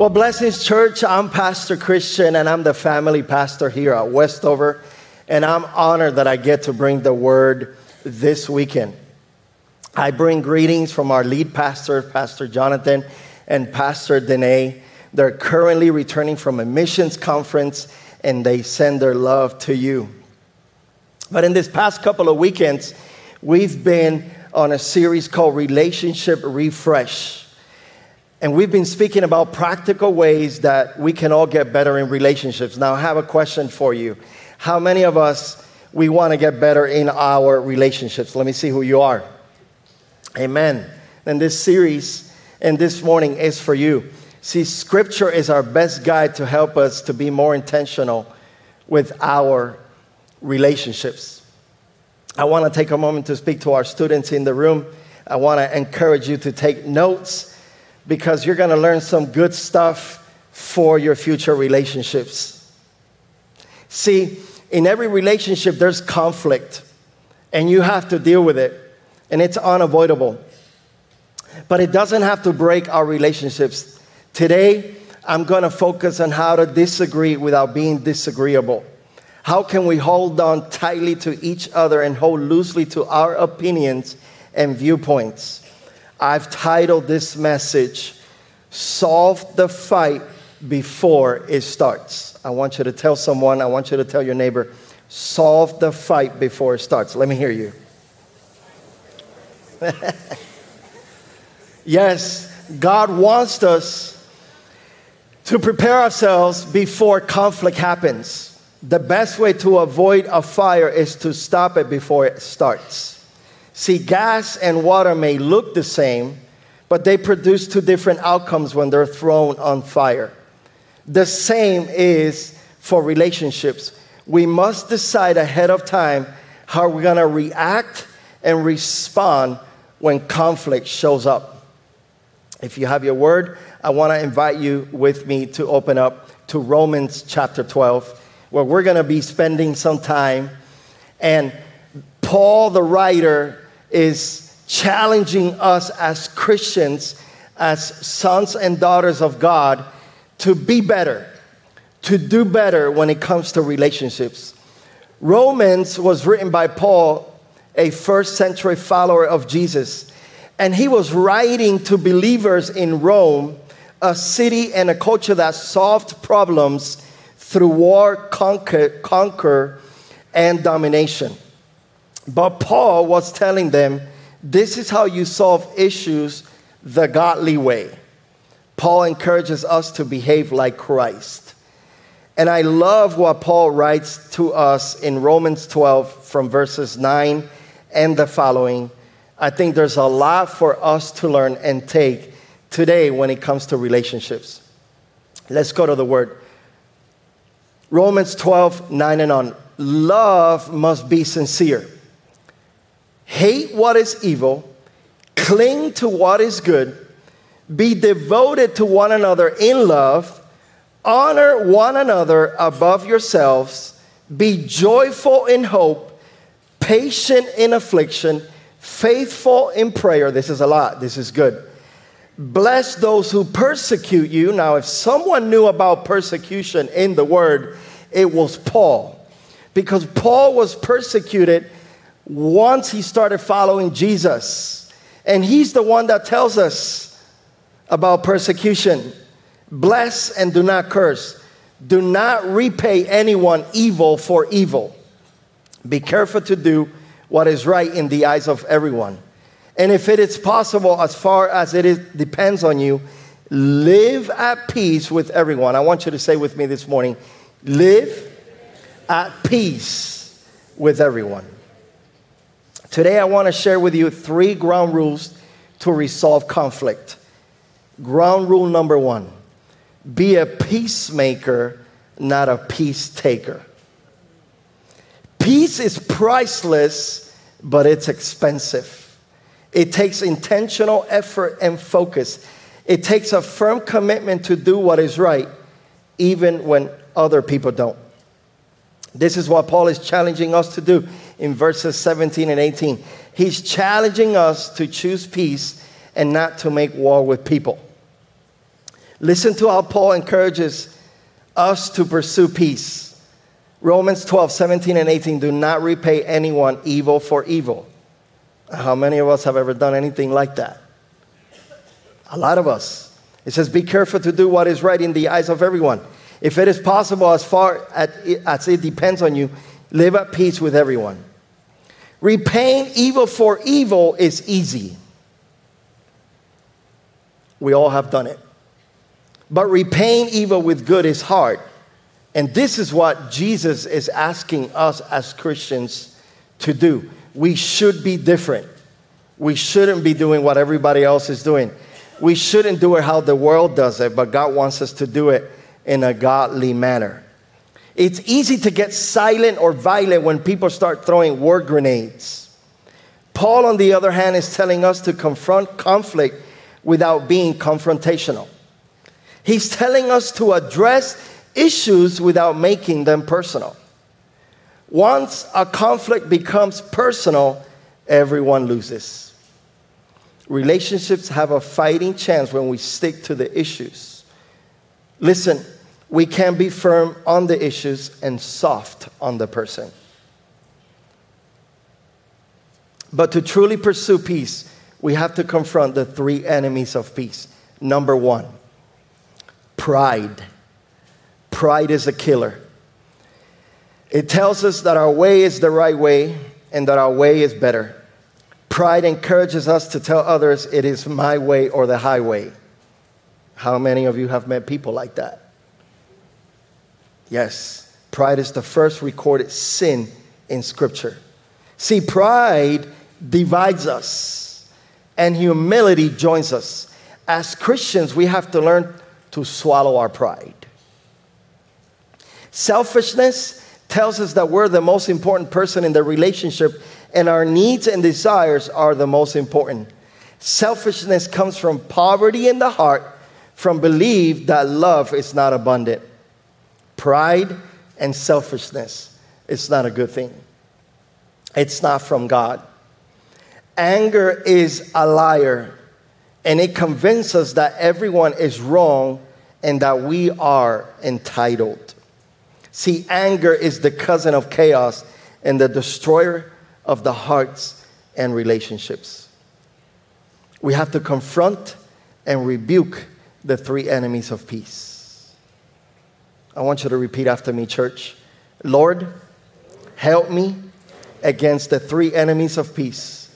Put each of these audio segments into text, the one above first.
Well, Blessings Church, I'm Pastor Christian and I'm the family pastor here at Westover. And I'm honored that I get to bring the word this weekend. I bring greetings from our lead pastor, Pastor Jonathan, and Pastor Danae. They're currently returning from a missions conference and they send their love to you. But in this past couple of weekends, we've been on a series called Relationship Refresh. And we've been speaking about practical ways that we can all get better in relationships. Now, I have a question for you. How many of us we want to get better in our relationships? Let me see who you are. Amen. And this series and this morning is for you. See, scripture is our best guide to help us to be more intentional with our relationships. I want to take a moment to speak to our students in the room. I want to encourage you to take notes because you're going to learn some good stuff for your future relationships. See, in every relationship, there's conflict, and you have to deal with it, and it's unavoidable. But it doesn't have to break our relationships. Today, I'm going to focus on how to disagree without being disagreeable. How can we hold on tightly to each other and hold loosely to our opinions and viewpoints? I've titled this message, Solve the Fight Before It Starts. I want you to tell someone, I want you to tell your neighbor, solve the fight before it starts. Let me hear you. yes, God wants us to prepare ourselves before conflict happens. The best way to avoid a fire is to stop it before it starts. See, gas and water may look the same, but they produce two different outcomes when they're thrown on fire. The same is for relationships. We must decide ahead of time how we're gonna react and respond when conflict shows up. If you have your word, I wanna invite you with me to open up to Romans chapter 12, where we're gonna be spending some time. And Paul, the writer, is challenging us as Christians, as sons and daughters of God, to be better, to do better when it comes to relationships. Romans was written by Paul, a first century follower of Jesus, and he was writing to believers in Rome, a city and a culture that solved problems through war, conquer, conquer and domination. But Paul was telling them, this is how you solve issues the godly way. Paul encourages us to behave like Christ. And I love what Paul writes to us in Romans 12 from verses 9 and the following. I think there's a lot for us to learn and take today when it comes to relationships. Let's go to the word. Romans 12, 9 and on. Love must be sincere hate what is evil, cling to what is good, be devoted to one another in love, honor one another above yourselves, be joyful in hope, patient in affliction, faithful in prayer. This is a lot, this is good. Bless those who persecute you. Now, if someone knew about persecution in the word, it was Paul. Because Paul was persecuted once he started following Jesus. And he's the one that tells us about persecution. Bless and do not curse. Do not repay anyone evil for evil. Be careful to do what is right in the eyes of everyone. And if it is possible, as far as it is, depends on you, live at peace with everyone. I want you to say with me this morning live at peace with everyone. Today, I want to share with you three ground rules to resolve conflict. Ground rule number one be a peacemaker, not a peace taker. Peace is priceless, but it's expensive. It takes intentional effort and focus. It takes a firm commitment to do what is right, even when other people don't. This is what Paul is challenging us to do in verses 17 and 18. He's challenging us to choose peace and not to make war with people. Listen to how Paul encourages us to pursue peace. Romans 12, 17, and 18 do not repay anyone evil for evil. How many of us have ever done anything like that? A lot of us. It says, Be careful to do what is right in the eyes of everyone. If it is possible, as far as it depends on you, live at peace with everyone. Repaying evil for evil is easy. We all have done it. But repaying evil with good is hard. And this is what Jesus is asking us as Christians to do. We should be different. We shouldn't be doing what everybody else is doing. We shouldn't do it how the world does it, but God wants us to do it in a godly manner. It's easy to get silent or violent when people start throwing word grenades. Paul, on the other hand, is telling us to confront conflict without being confrontational. He's telling us to address issues without making them personal. Once a conflict becomes personal, everyone loses. Relationships have a fighting chance when we stick to the issues. Listen, we can be firm on the issues and soft on the person. But to truly pursue peace, we have to confront the three enemies of peace. Number one, pride. Pride is a killer. It tells us that our way is the right way and that our way is better. Pride encourages us to tell others it is my way or the highway. How many of you have met people like that? Yes, pride is the first recorded sin in Scripture. See, pride divides us, and humility joins us. As Christians, we have to learn to swallow our pride. Selfishness tells us that we're the most important person in the relationship and our needs and desires are the most important. Selfishness comes from poverty in the heart, from belief that love is not abundant. Pride and selfishness It's not a good thing. It's not from God. Anger is a liar, and it convinces us that everyone is wrong and that we are entitled. See, anger is the cousin of chaos and the destroyer of the hearts and relationships. We have to confront and rebuke the three enemies of peace. I want you to repeat after me, church. Lord, help me against the three enemies of peace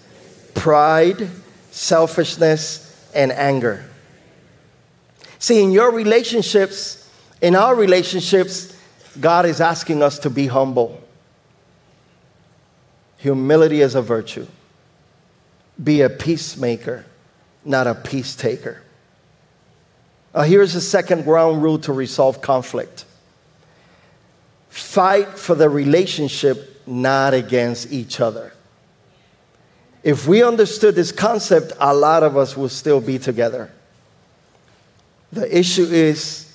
pride, selfishness, and anger. See, in your relationships, in our relationships, God is asking us to be humble. Humility is a virtue. Be a peacemaker, not a peace taker. Uh, here's the second ground rule to resolve conflict fight for the relationship, not against each other. If we understood this concept, a lot of us would still be together. The issue is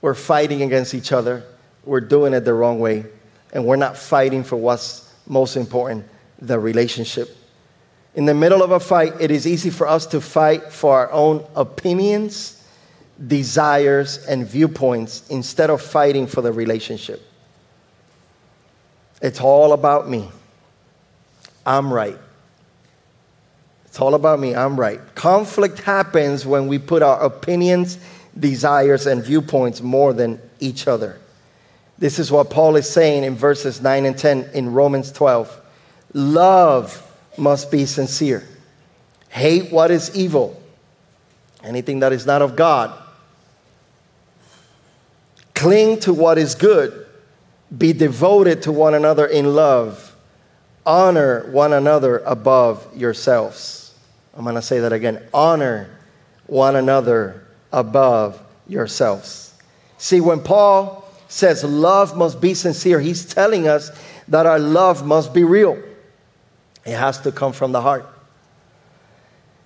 we're fighting against each other we're doing it the wrong way and we're not fighting for what's most important the relationship. In the middle of a fight, it is easy for us to fight for our own opinions, desires, and viewpoints instead of fighting for the relationship. It's all about me. I'm right. It's all about me. I'm right. Conflict happens when we put our opinions, desires, and viewpoints more than each other. This is what Paul is saying in verses 9 and 10 in Romans 12. Love must be sincere. Hate what is evil, anything that is not of God. Cling to what is good. Be devoted to one another in love. Honor one another above yourselves. I'm going to say that again. Honor one another above yourselves. See, when Paul says love must be sincere, he's telling us that our love must be real. It has to come from the heart.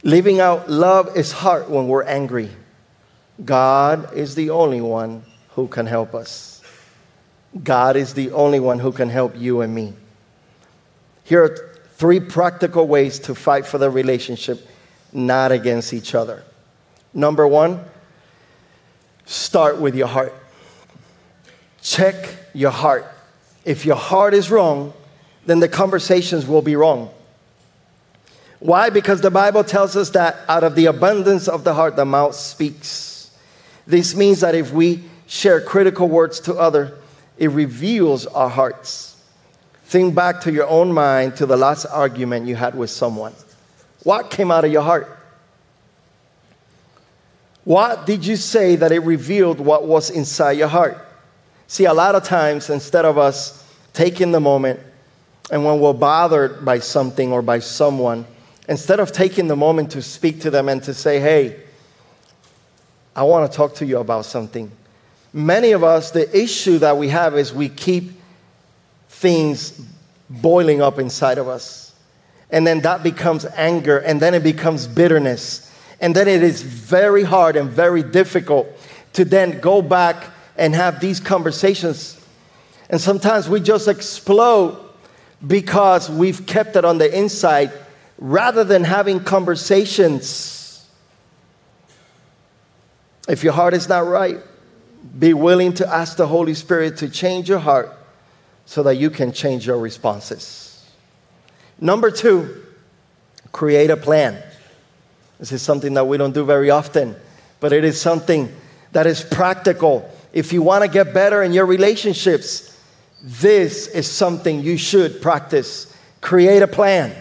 Living out love is hard when we're angry. God is the only one who can help us. God is the only one who can help you and me. Here are three practical ways to fight for the relationship, not against each other. Number one, start with your heart. Check your heart. If your heart is wrong, then the conversations will be wrong. Why? Because the Bible tells us that out of the abundance of the heart, the mouth speaks. This means that if we share critical words to other, it reveals our hearts. Think back to your own mind to the last argument you had with someone. What came out of your heart? What did you say that it revealed what was inside your heart? See, a lot of times, instead of us taking the moment and when we're bothered by something or by someone, instead of taking the moment to speak to them and to say, hey, I want to talk to you about something. Many of us, the issue that we have is we keep things boiling up inside of us. And then that becomes anger, and then it becomes bitterness. And then it is very hard and very difficult to then go back and have these conversations. And sometimes we just explode because we've kept it on the inside rather than having conversations. If your heart is not right, be willing to ask the Holy Spirit to change your heart so that you can change your responses. Number two, create a plan. This is something that we don't do very often, but it is something that is practical. If you want to get better in your relationships, this is something you should practice. Create a plan.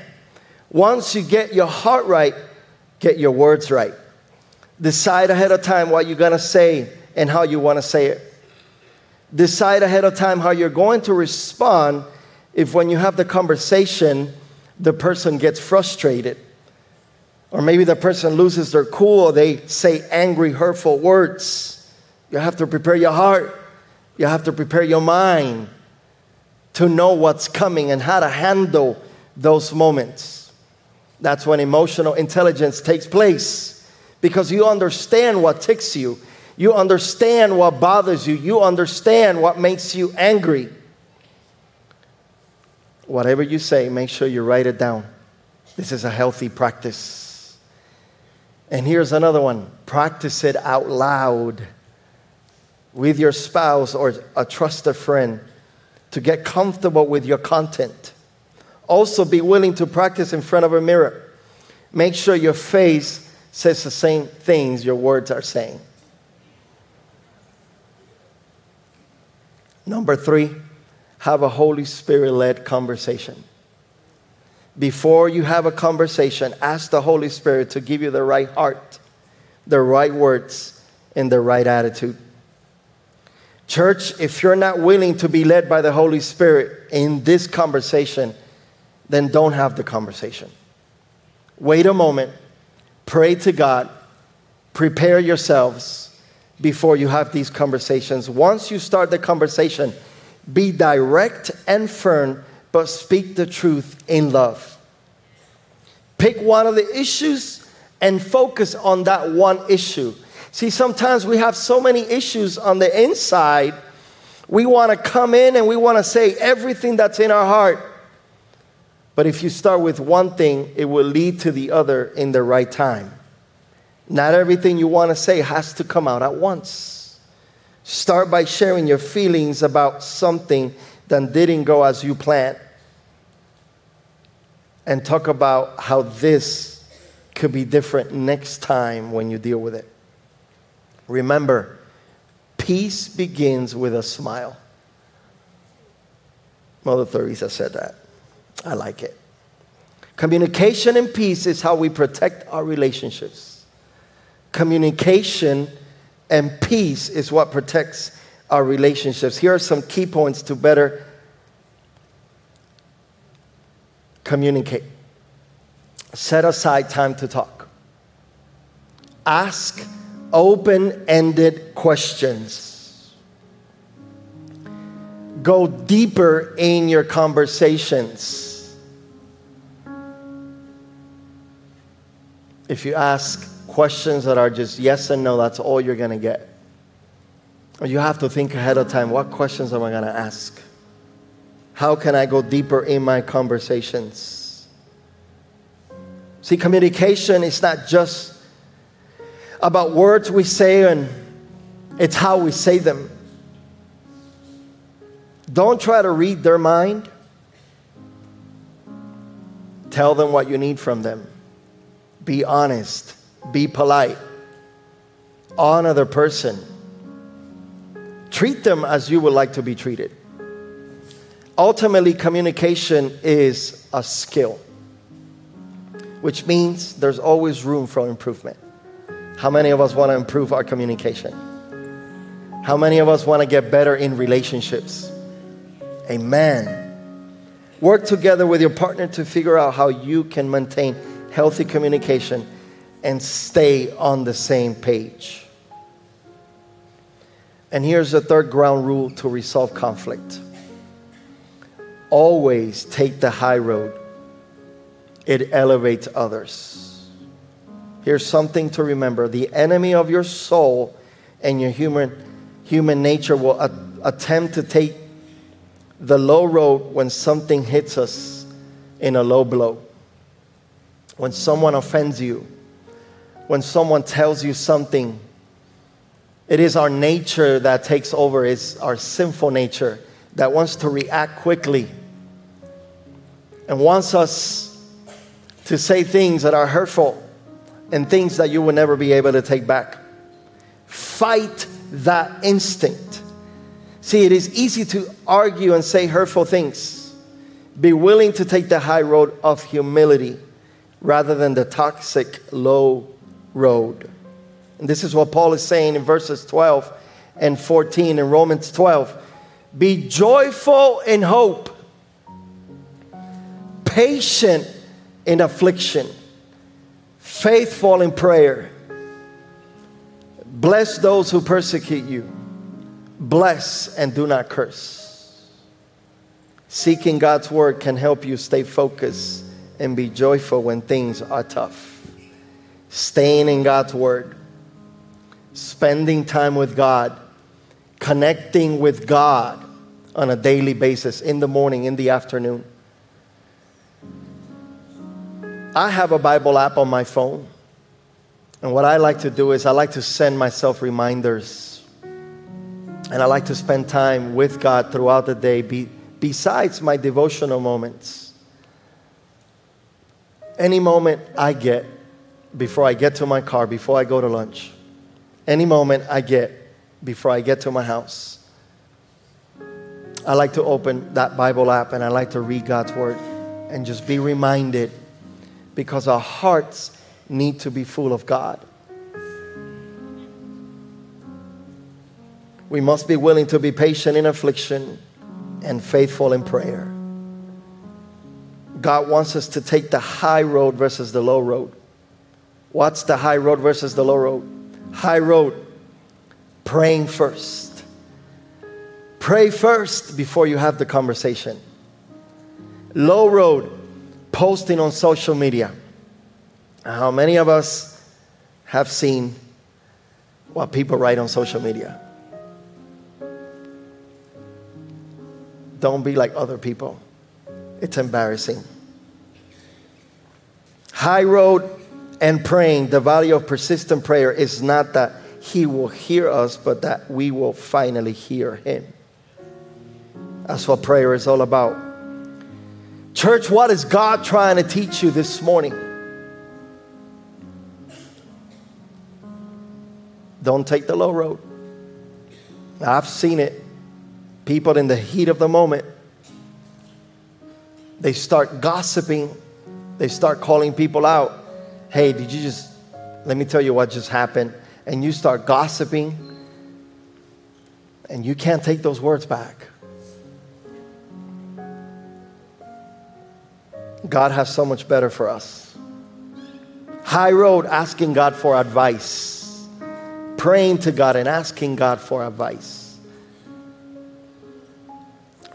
Once you get your heart right, get your words right. Decide ahead of time what you're going to say and how you want to say it. Decide ahead of time how you're going to respond if, when you have the conversation, the person gets frustrated. Or maybe the person loses their cool they say angry, hurtful words. You have to prepare your heart, you have to prepare your mind to know what's coming and how to handle those moments. That's when emotional intelligence takes place because you understand what ticks you, you understand what bothers you, you understand what makes you angry. Whatever you say, make sure you write it down. This is a healthy practice. And here's another one practice it out loud with your spouse or a trusted friend to get comfortable with your content. Also, be willing to practice in front of a mirror. Make sure your face says the same things your words are saying. Number three, have a Holy Spirit led conversation. Before you have a conversation, ask the Holy Spirit to give you the right heart, the right words, and the right attitude. Church, if you're not willing to be led by the Holy Spirit in this conversation, then don't have the conversation. Wait a moment, pray to God, prepare yourselves before you have these conversations. Once you start the conversation, be direct and firm, but speak the truth in love. Pick one of the issues and focus on that one issue. See, sometimes we have so many issues on the inside. We want to come in and we want to say everything that's in our heart. But if you start with one thing, it will lead to the other in the right time. Not everything you want to say has to come out at once. Start by sharing your feelings about something that didn't go as you planned. And talk about how this could be different next time when you deal with it. Remember, peace begins with a smile. Mother Teresa said that. I like it. Communication and peace is how we protect our relationships. Communication and peace is what protects our relationships. Here are some key points to better communicate. Set aside time to talk. Ask open ended questions go deeper in your conversations. If you ask questions that are just yes and no, that's all you're going to get. You have to think ahead of time what questions am I going to ask? How can I go deeper in my conversations? See, communication is not just about words we say and it's how we say them. Don't try to read their mind. Tell them what you need from them. Be honest. Be polite. Honor the person. Treat them as you would like to be treated. Ultimately, communication is a skill, which means there's always room for improvement. How many of us want to improve our communication? How many of us want to get better in relationships? Amen. Work together with your partner to figure out how you can maintain healthy communication and stay on the same page. And here's the third ground rule to resolve conflict always take the high road, it elevates others. Here's something to remember the enemy of your soul and your human, human nature will a- attempt to take the low road when something hits us in a low blow. When someone offends you, when someone tells you something, it is our nature that takes over, it's our sinful nature that wants to react quickly and wants us to say things that are hurtful and things that you will never be able to take back. Fight that instinct. See, it is easy to argue and say hurtful things. Be willing to take the high road of humility rather than the toxic low road. And this is what Paul is saying in verses 12 and 14 in Romans 12. Be joyful in hope, patient in affliction, faithful in prayer. Bless those who persecute you bless and do not curse. Seeking God's word can help you stay focused and be joyful when things are tough. Staying in God's word, spending time with God, connecting with God on a daily basis in the morning, in the afternoon. I have a Bible app on my phone. And what I like to do is I like to send myself reminders and I like to spend time with God throughout the day be, besides my devotional moments. Any moment I get before I get to my car, before I go to lunch, any moment I get before I get to my house, I like to open that Bible app and I like to read God's Word and just be reminded because our hearts need to be full of God. We must be willing to be patient in affliction and faithful in prayer. God wants us to take the high road versus the low road. What's the high road versus the low road? High road, praying first. Pray first before you have the conversation. Low road, posting on social media. How many of us have seen what people write on social media? Don't be like other people. It's embarrassing. High road and praying, the value of persistent prayer is not that He will hear us, but that we will finally hear Him. That's what prayer is all about. Church, what is God trying to teach you this morning? Don't take the low road. I've seen it people in the heat of the moment, they start gossiping, they start calling people out. Hey, did you just, let me tell you what just happened. And you start gossiping, and you can't take those words back. God has so much better for us. High road, asking God for advice, praying to God and asking God for advice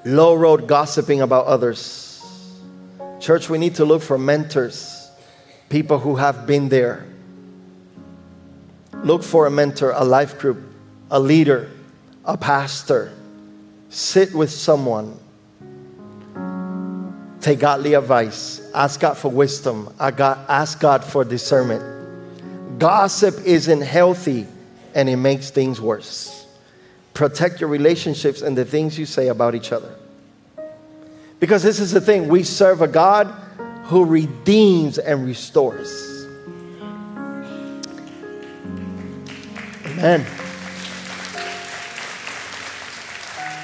low road gossiping about others. Church, we need to look for mentors, people who have been there. Look for a mentor, a life group, a leader, a pastor. Sit with someone. Take godly advice. Ask God for wisdom. Ask God for discernment. Gossip isn't healthy and it makes things worse. Protect your relationships and the things you say about each other. Because this is the thing we serve a God who redeems and restores. Amen.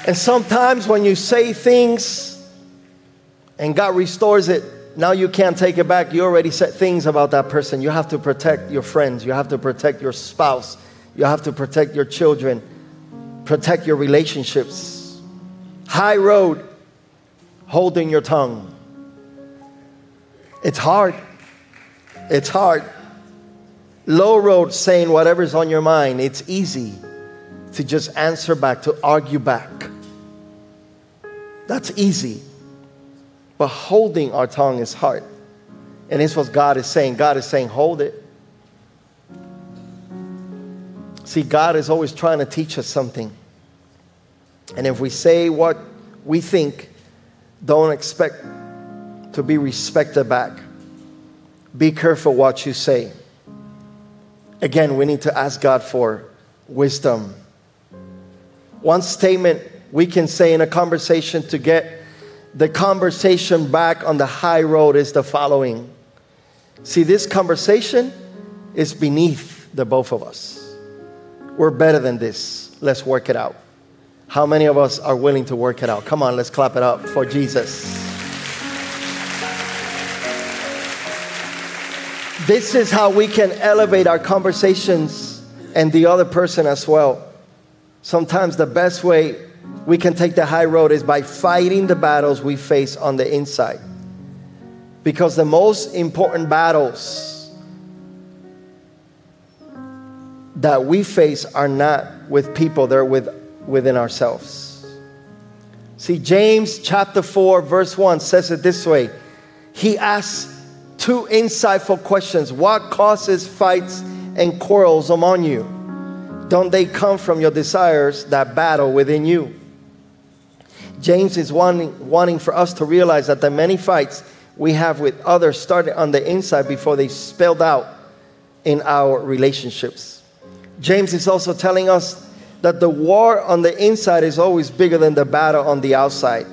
And sometimes when you say things and God restores it, now you can't take it back. You already said things about that person. You have to protect your friends, you have to protect your spouse, you have to protect your children, protect your relationships. High road, holding your tongue. It's hard. It's hard. Low road, saying whatever's on your mind. It's easy to just answer back, to argue back. That's easy. But holding our tongue is hard. And it's what God is saying. God is saying, hold it. See, God is always trying to teach us something. And if we say what we think, don't expect to be respected back. Be careful what you say. Again, we need to ask God for wisdom. One statement we can say in a conversation to get the conversation back on the high road is the following. See, this conversation is beneath the both of us. We're better than this. Let's work it out. How many of us are willing to work it out? Come on, let's clap it up for Jesus. This is how we can elevate our conversations and the other person as well. Sometimes the best way we can take the high road is by fighting the battles we face on the inside. Because the most important battles that we face are not with people, they're with, within ourselves. See, James chapter 4, verse 1 says it this way He asks two insightful questions What causes fights and quarrels among you? Don't they come from your desires that battle within you? James is wanting, wanting for us to realize that the many fights we have with others started on the inside before they spilled out in our relationships. James is also telling us that the war on the inside is always bigger than the battle on the outside.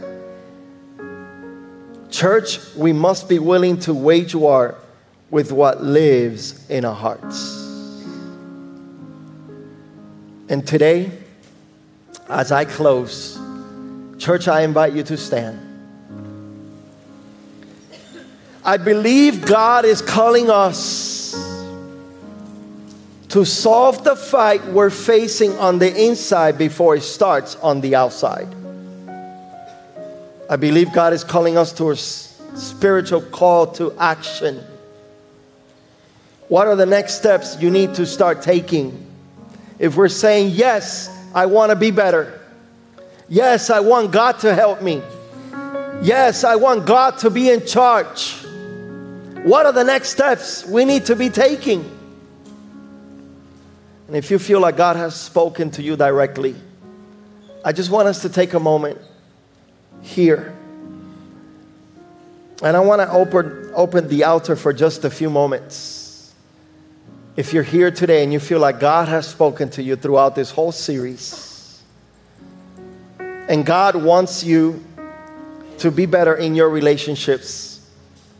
Church, we must be willing to wage war with what lives in our hearts. And today, as I close, Church, I invite you to stand. I believe God is calling us to solve the fight we're facing on the inside before it starts on the outside. I believe God is calling us to a spiritual call to action. What are the next steps you need to start taking? If we're saying, Yes, I want to be better. Yes, I want God to help me. Yes, I want God to be in charge. What are the next steps we need to be taking? And if you feel like God has spoken to you directly, I just want us to take a moment here. And I want to open, open the altar for just a few moments. If you're here today and you feel like God has spoken to you throughout this whole series, and God wants you to be better in your relationships,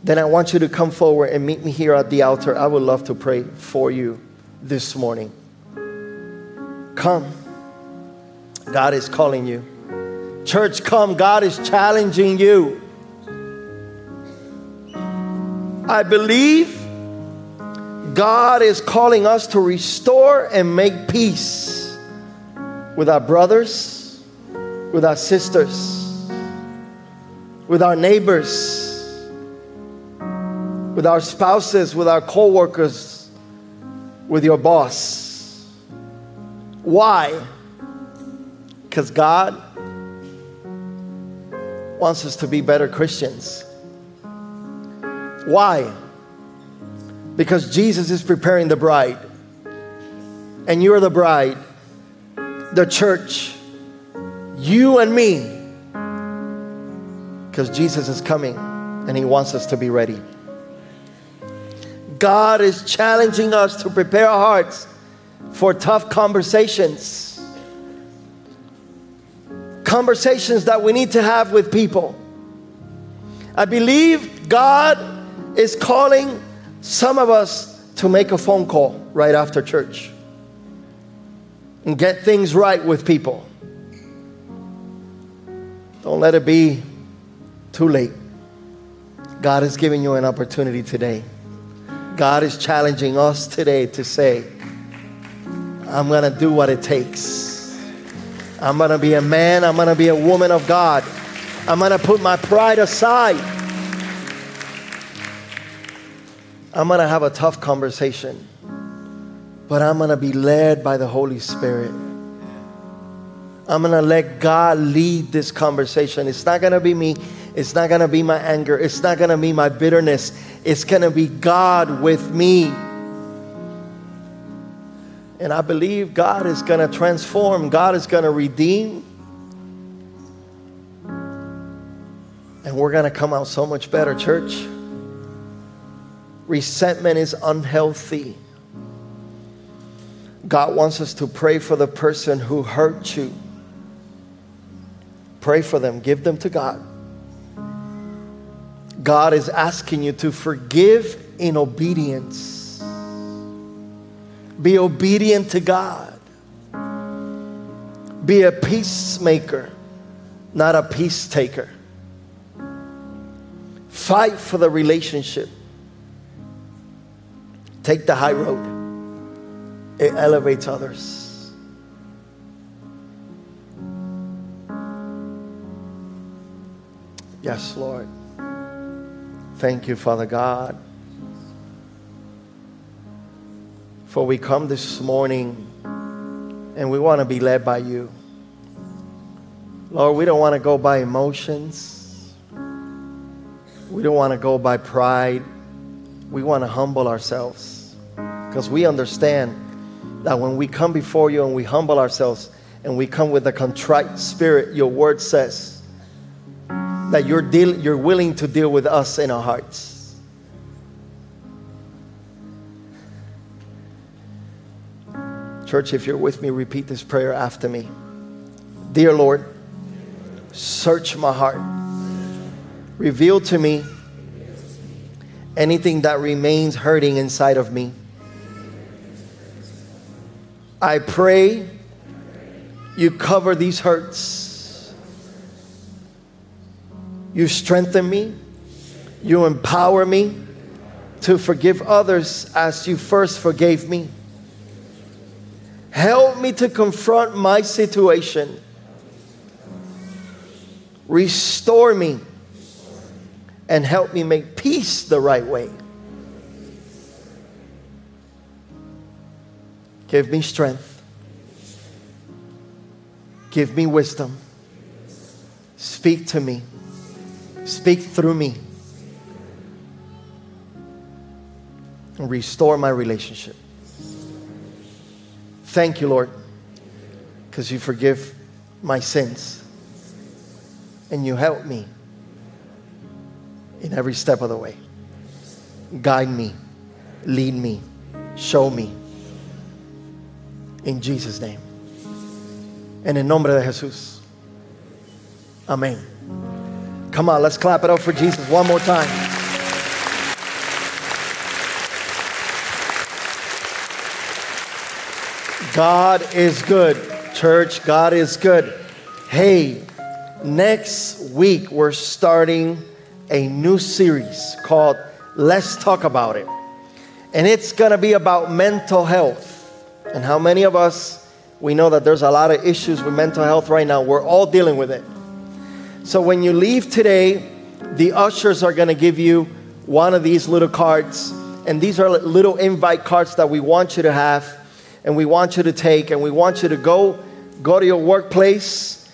then I want you to come forward and meet me here at the altar. I would love to pray for you this morning. Come. God is calling you. Church, come. God is challenging you. I believe God is calling us to restore and make peace with our brothers with our sisters, with our neighbors, with our spouses, with our co-workers, with your boss. Why? Because God wants us to be better Christians. Why? Because Jesus is preparing the bride. And you're the bride, the church you and me. Because Jesus is coming and He wants us to be ready. God is challenging us to prepare our hearts for tough conversations. Conversations that we need to have with people. I believe God is calling some of us to make a phone call right after church and get things right with people. Don't let it be too late. God is giving you an opportunity today. God is challenging us today to say, I'm going to do what it takes. I'm going to be a man, I'm going to be a woman of God. I'm going to put my pride aside. I'm going to have a tough conversation, but I'm going to be led by the Holy Spirit. I'm going to let God lead this conversation. It's not going to be me. It's not going to be my anger. It's not going to be my bitterness. It's going to be God with me. And I believe God is going to transform, God is going to redeem. And we're going to come out so much better, church. Resentment is unhealthy. God wants us to pray for the person who hurt you. Pray for them, give them to God. God is asking you to forgive in obedience. Be obedient to God. Be a peacemaker, not a peace taker. Fight for the relationship. Take the high road, it elevates others. Yes, Lord. Thank you, Father God. For we come this morning and we want to be led by you. Lord, we don't want to go by emotions. We don't want to go by pride we want to humble ourselves because we understand that when we come before you and we humble ourselves and we come with a contrite spirit, your word says that you're, deal, you're willing to deal with us in our hearts. Church, if you're with me, repeat this prayer after me. Dear Lord, search my heart, reveal to me anything that remains hurting inside of me. I pray you cover these hurts. You strengthen me. You empower me to forgive others as you first forgave me. Help me to confront my situation. Restore me and help me make peace the right way. Give me strength. Give me wisdom. Speak to me. Speak through me. And restore my relationship. Thank you, Lord, because you forgive my sins and you help me in every step of the way. Guide me, lead me, show me. In Jesus' name. En el nombre de Jesús. Amen. Come on, let's clap it up for Jesus one more time. God is good. Church, God is good. Hey, next week we're starting a new series called Let's Talk About It. And it's going to be about mental health. And how many of us, we know that there's a lot of issues with mental health right now. We're all dealing with it. So when you leave today, the ushers are going to give you one of these little cards. And these are little invite cards that we want you to have and we want you to take and we want you to go go to your workplace,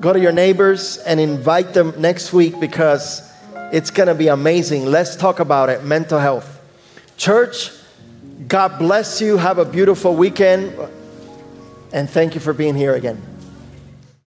go to your neighbors and invite them next week because it's going to be amazing. Let's talk about it mental health. Church, God bless you. Have a beautiful weekend. And thank you for being here again.